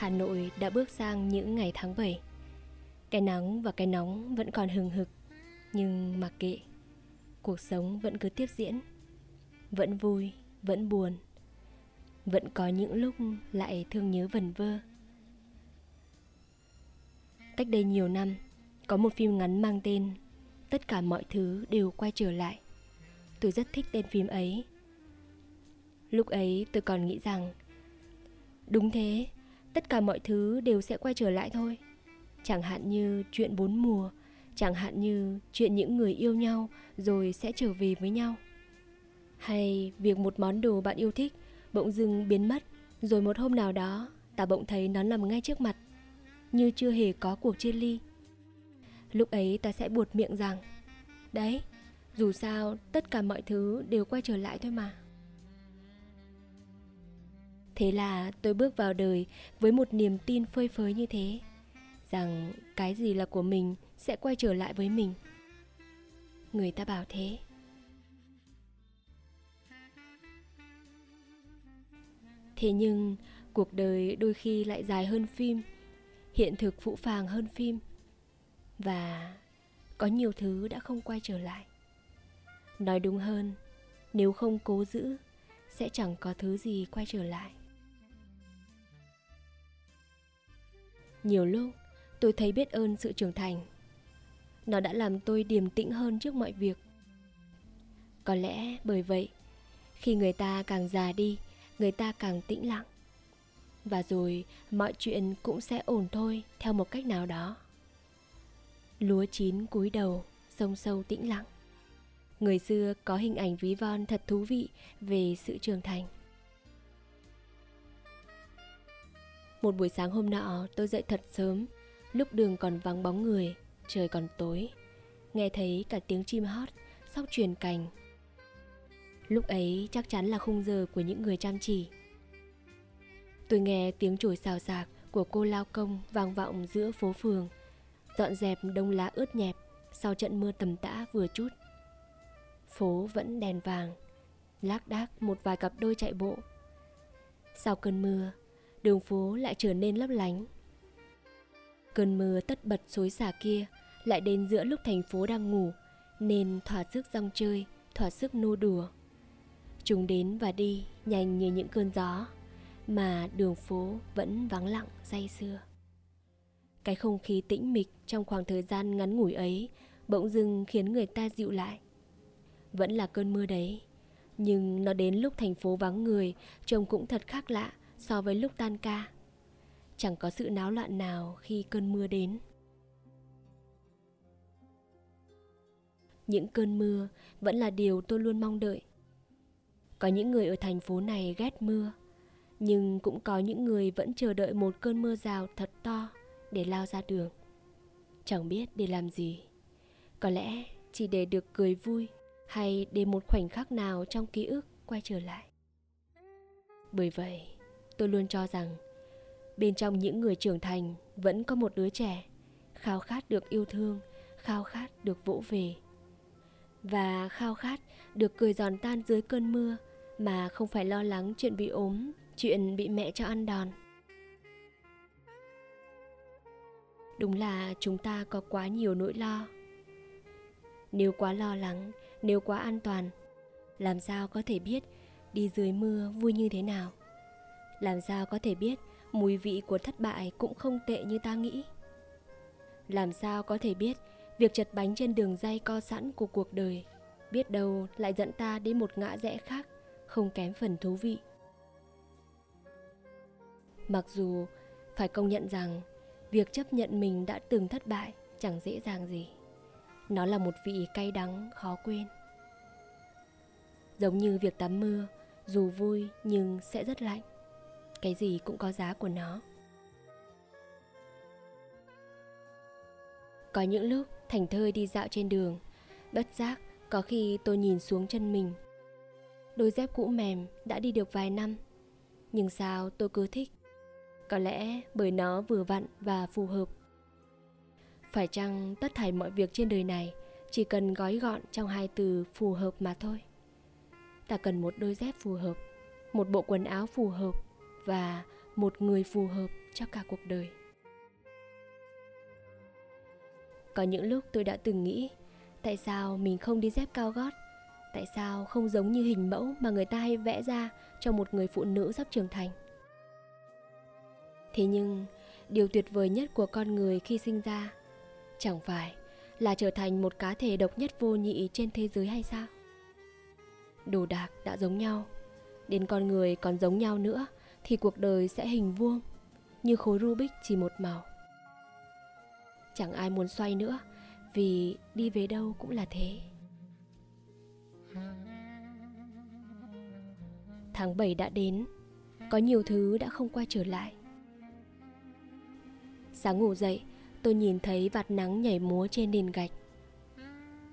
Hà Nội đã bước sang những ngày tháng 7 Cái nắng và cái nóng vẫn còn hừng hực Nhưng mặc kệ Cuộc sống vẫn cứ tiếp diễn. Vẫn vui, vẫn buồn Vẫn có những lúc lại thương nhớ vần vơ. Cách đây nhiều năm Có một phim ngắn mang tên Tất cả mọi thứ đều quay trở lại. Tôi rất thích tên phim ấy. Lúc ấy tôi còn nghĩ rằng Đúng thế, tất cả mọi thứ đều sẽ quay trở lại thôi. Chẳng hạn như chuyện bốn mùa Chẳng hạn như chuyện những người yêu nhau rồi sẽ trở về với nhau. Hay việc một món đồ bạn yêu thích bỗng dưng biến mất Rồi một hôm nào đó ta bỗng thấy nó nằm ngay trước mặt Như chưa hề có cuộc chia ly. Lúc ấy ta sẽ buột miệng rằng Đấy, dù sao tất cả mọi thứ đều quay trở lại thôi mà. Thế là tôi bước vào đời với một niềm tin phơi phới như thế, Rằng cái gì là của mình sẽ quay trở lại với mình. Người ta bảo thế. Thế nhưng cuộc đời đôi khi lại dài hơn phim, Hiện thực phũ phàng hơn phim, Và có nhiều thứ đã không quay trở lại. Nói đúng hơn, Nếu không cố giữ, Sẽ chẳng có thứ gì quay trở lại. Nhiều lúc, tôi thấy biết ơn sự trưởng thành. Nó đã làm tôi điềm tĩnh hơn trước mọi việc. Có lẽ bởi vậy, Khi người ta càng già đi, Người ta càng tĩnh lặng. Và rồi, mọi chuyện cũng sẽ ổn thôi Theo một cách nào đó. Lúa chín cúi đầu, Sông sâu tĩnh lặng. Người xưa có hình ảnh ví von thật thú vị Về sự trưởng thành. Một buổi sáng hôm nọ, tôi dậy thật sớm. Lúc đường còn vắng bóng người, Trời còn tối. Nghe thấy cả tiếng chim hót, Sóc truyền cành. Lúc ấy chắc chắn là khung giờ của những người chăm chỉ. Tôi nghe tiếng chổi xào xạc Của cô lao công vang vọng giữa phố phường. Dọn dẹp đông lá ướt nhẹp Sau trận mưa tầm tã vừa chút. Phố vẫn đèn vàng, Lác đác một vài cặp đôi chạy bộ. Sau cơn mưa đường phố lại trở nên lấp lánh. Cơn mưa tất bật xối xả kia lại đến giữa lúc thành phố đang ngủ nên thỏa sức rong chơi, thỏa sức nô đùa. Chúng đến và đi nhanh như những cơn gió mà đường phố vẫn vắng lặng say xưa. Cái không khí tĩnh mịch trong khoảng thời gian ngắn ngủi ấy bỗng dưng khiến người ta dịu lại. Vẫn là cơn mưa đấy, nhưng nó đến lúc thành phố vắng người trông cũng thật khác lạ so với lúc tan ca. Chẳng có sự náo loạn nào khi cơn mưa đến. Những cơn mưa vẫn là điều tôi luôn mong đợi. Có những người ở thành phố này ghét mưa, nhưng cũng có những người vẫn chờ đợi một cơn mưa rào thật to để lao ra đường. Chẳng biết để làm gì. Có lẽ chỉ để được cười vui hay để một khoảnh khắc nào trong ký ức quay trở lại. Bởi vậy tôi luôn cho rằng, bên trong những người trưởng thành vẫn có một đứa trẻ khao khát được yêu thương, khao khát được vỗ về. Và khao khát được cười giòn tan dưới cơn mưa mà không phải lo lắng chuyện bị ốm, chuyện bị mẹ cho ăn đòn. Đúng là chúng ta có quá nhiều nỗi lo. Nếu quá lo lắng, nếu quá an toàn, làm sao có thể biết đi dưới mưa vui như thế nào? Làm sao có thể biết, mùi vị của thất bại cũng không tệ như ta nghĩ. Làm sao có thể biết, việc chật bánh trên đường dây co sẵn của cuộc đời, biết đâu lại dẫn ta đến một ngã rẽ khác, không kém phần thú vị. Mặc dù phải công nhận rằng, việc chấp nhận mình đã từng thất bại chẳng dễ dàng gì. Nó là một vị cay đắng, khó quên. Giống như việc tắm mưa, dù vui nhưng sẽ rất lạnh cái gì cũng có giá của nó. Có những lúc thành thơi đi dạo trên đường, bất giác có khi tôi nhìn xuống chân mình. Đôi dép cũ mềm đã đi được vài năm, nhưng sao tôi cứ thích? Có lẽ bởi nó vừa vặn và phù hợp. Phải chăng tất thảy mọi việc trên đời này chỉ cần gói gọn trong hai từ phù hợp mà thôi? Ta cần một đôi dép phù hợp, một bộ quần áo phù hợp và một người phù hợp cho cả cuộc đời. Có những lúc tôi đã từng nghĩ, tại sao mình không đi dép cao gót? Tại sao không giống như hình mẫu mà người ta hay vẽ ra cho một người phụ nữ sắp trưởng thành? Thế nhưng, điều tuyệt vời nhất của con người khi sinh ra, chẳng phải là trở thành một cá thể độc nhất vô nhị trên thế giới hay sao? Đồ đạc đã giống nhau, đến con người còn giống nhau nữa thì cuộc đời sẽ hình vuông, như khối rubik chỉ một màu. Chẳng ai muốn xoay nữa, vì đi về đâu cũng là thế. Tháng 7 đã đến, có nhiều thứ đã không quay trở lại. Sáng ngủ dậy, tôi nhìn thấy vạt nắng nhảy múa trên nền gạch.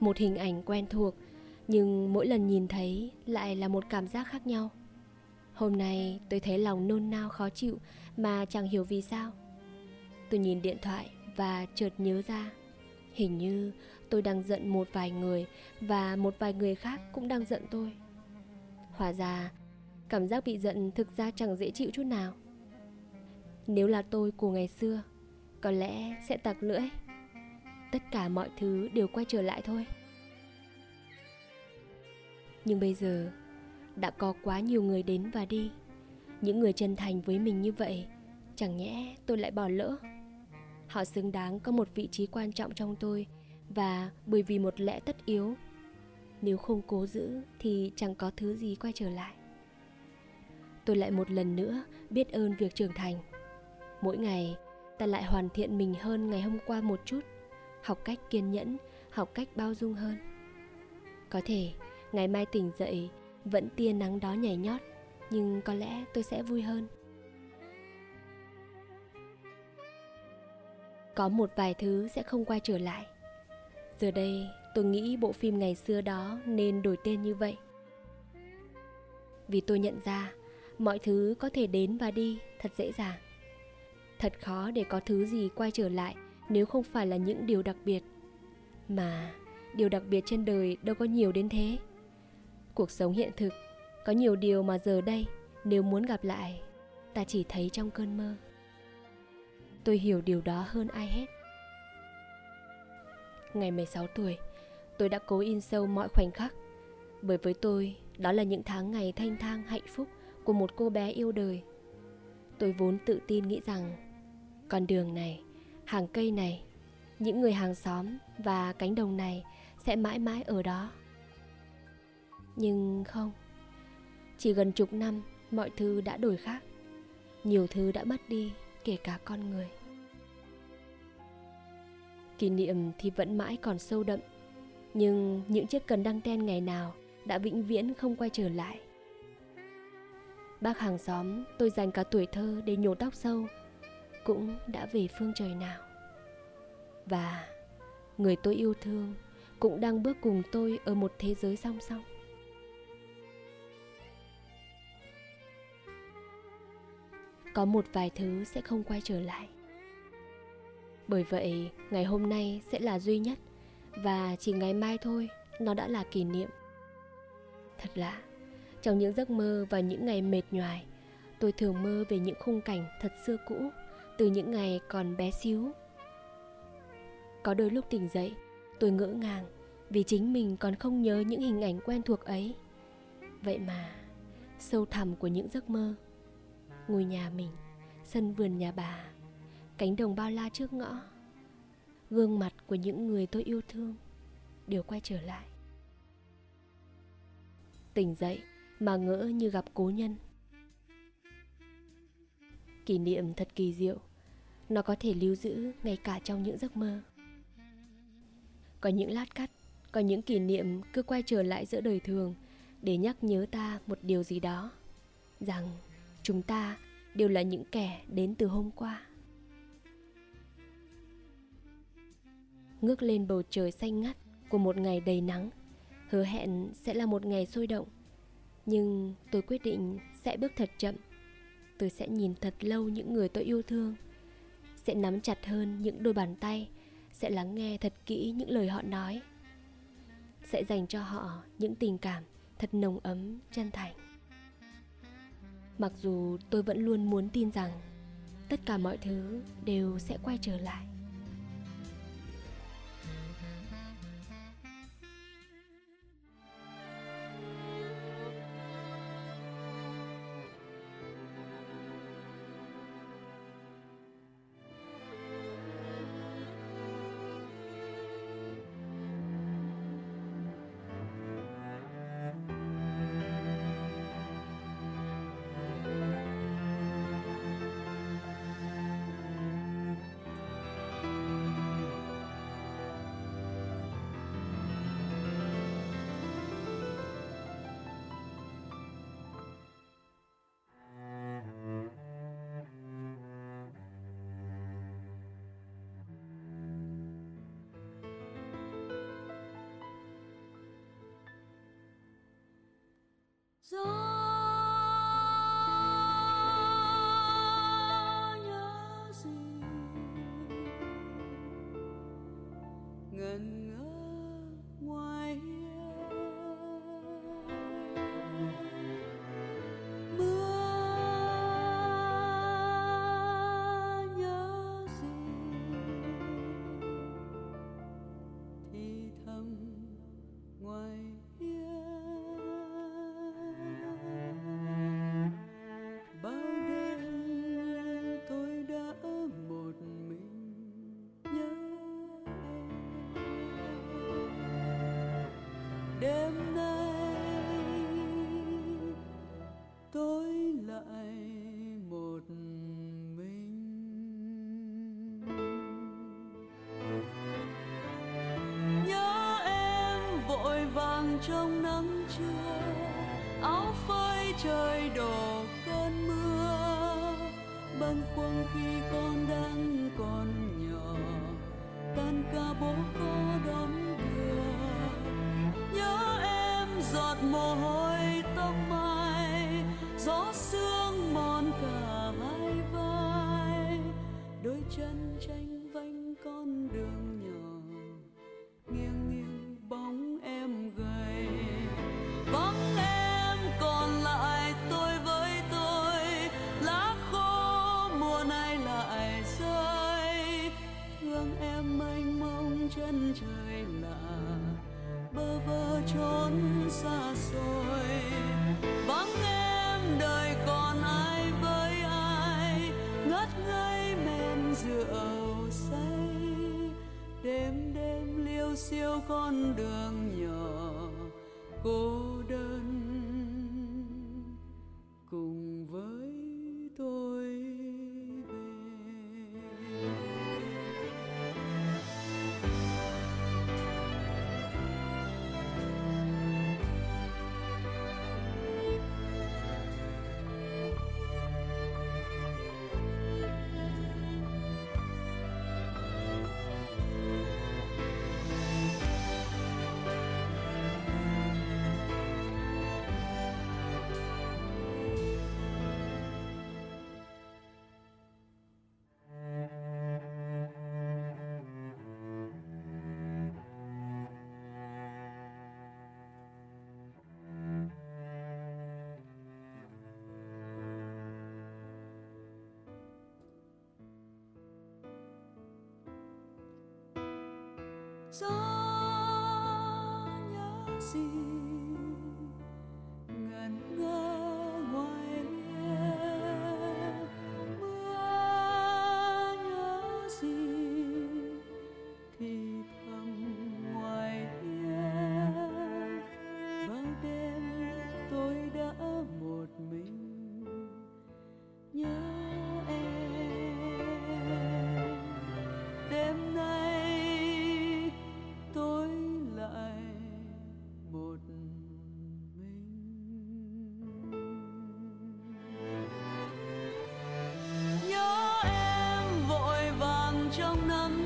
Một hình ảnh quen thuộc, nhưng mỗi lần nhìn thấy lại là một cảm giác khác nhau hôm nay tôi thấy lòng nôn nao khó chịu, mà chẳng hiểu vì sao. Tôi nhìn điện thoại và chợt nhớ ra, hình như tôi đang giận một vài người và một vài người khác cũng đang giận tôi. Hóa ra, cảm giác bị giận thực ra chẳng dễ chịu chút nào. Nếu là tôi của ngày xưa, có lẽ sẽ tặc lưỡi. Tất cả mọi thứ đều quay trở lại thôi. Nhưng bây giờ đã có quá nhiều người đến và đi. Những người chân thành với mình như vậy, chẳng nhẽ tôi lại bỏ lỡ. Họ xứng đáng có một vị trí quan trọng trong tôi và bởi vì một lẽ tất yếu. Nếu không cố giữ thì chẳng có thứ gì quay trở lại. Tôi lại một lần nữa biết ơn việc trưởng thành. Mỗi ngày, ta lại hoàn thiện mình hơn ngày hôm qua một chút, học cách kiên nhẫn, học cách bao dung hơn. Có thể, ngày mai tỉnh dậy vẫn tia nắng đó nhảy nhót, nhưng có lẽ tôi sẽ vui hơn. Có một vài thứ sẽ không quay trở lại. Giờ đây, tôi nghĩ bộ phim ngày xưa đó nên đổi tên như vậy. Vì tôi nhận ra, mọi thứ có thể đến và đi thật dễ dàng. Thật khó để có thứ gì quay trở lại nếu không phải là những điều đặc biệt. Mà, điều đặc biệt trên đời đâu có nhiều đến thế cuộc sống hiện thực. Có nhiều điều mà giờ đây, nếu muốn gặp lại, ta chỉ thấy trong cơn mơ. Tôi hiểu điều đó hơn ai hết. Ngày 16 tuổi, tôi đã cố in sâu mọi khoảnh khắc. Bởi với tôi, đó là những tháng ngày thanh thang hạnh phúc của một cô bé yêu đời. Tôi vốn tự tin nghĩ rằng, con đường này, hàng cây này, những người hàng xóm và cánh đồng này sẽ mãi mãi ở đó nhưng không. Chỉ gần chục năm, mọi thứ đã đổi khác. Nhiều thứ đã mất đi, kể cả con người. Kỷ niệm thì vẫn mãi còn sâu đậm. Nhưng những chiếc cần đăng ten ngày nào đã vĩnh viễn không quay trở lại. Bác hàng xóm, tôi dành cả tuổi thơ để nhổ tóc sâu, cũng đã về phương trời nào. Và người tôi yêu thương cũng đang bước cùng tôi ở một thế giới song song. Có một vài thứ sẽ không quay trở lại. Bởi vậy, ngày hôm nay sẽ là duy nhất, và chỉ ngày mai thôi, nó đã là kỷ niệm. Thật lạ, trong những giấc mơ và những ngày mệt nhoài, tôi thường mơ về những khung cảnh thật xưa cũ, từ những ngày còn bé xíu. Có đôi lúc tỉnh dậy, tôi ngỡ ngàng vì chính mình còn không nhớ những hình ảnh quen thuộc ấy. Vậy mà, sâu thẳm của những giấc mơ ngôi nhà mình, sân vườn nhà bà. Cánh đồng bao la trước ngõ. Gương mặt của những người tôi yêu thương đều quay trở lại. Tỉnh dậy mà ngỡ như gặp cố nhân. Kỷ niệm thật kỳ diệu, nó có thể lưu giữ ngay cả trong những giấc mơ. Có những lát cắt, có những kỷ niệm cứ quay trở lại giữa đời thường để nhắc nhớ ta một điều gì đó, rằng chúng ta đều là những kẻ đến từ hôm qua. Ngước lên bầu trời xanh ngắt của một ngày đầy nắng. Hứa hẹn sẽ là một ngày sôi động. Nhưng tôi quyết định sẽ bước thật chậm. Tôi sẽ nhìn thật lâu những người tôi yêu thương. Sẽ nắm chặt hơn những đôi bàn tay. Sẽ lắng nghe thật kỹ những lời họ nói. Sẽ dành cho họ những tình cảm thật nồng ấm, chân thành mặc dù tôi vẫn luôn muốn tin rằng tất cả mọi thứ đều sẽ quay trở lại. gần ngỡ đêm nay tôi lại một mình. Nhớ em vội vàng trong nắng trưa, áo phơi trời đổ cơn mưa. Băng khuâng khi con đang còn nhỏ, tan ca bố có đón giọt mồ hôi siêu con đường nhỏ. Cô gió nhớ gì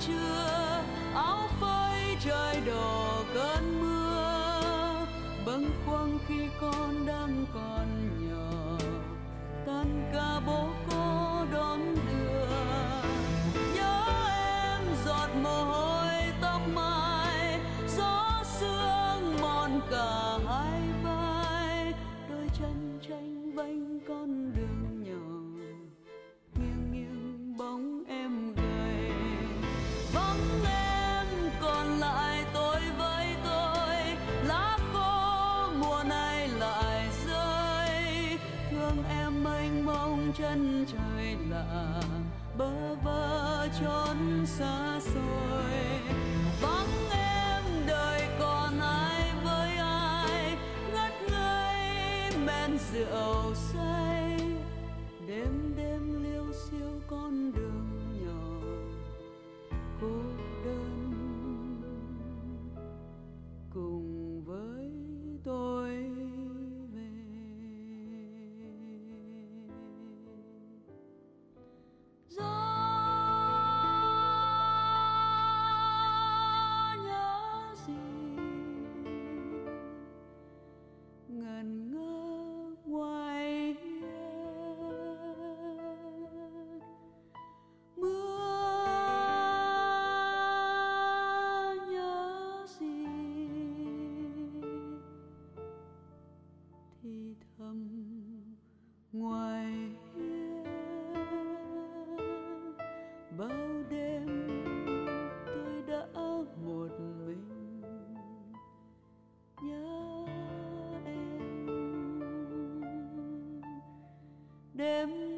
trong đêm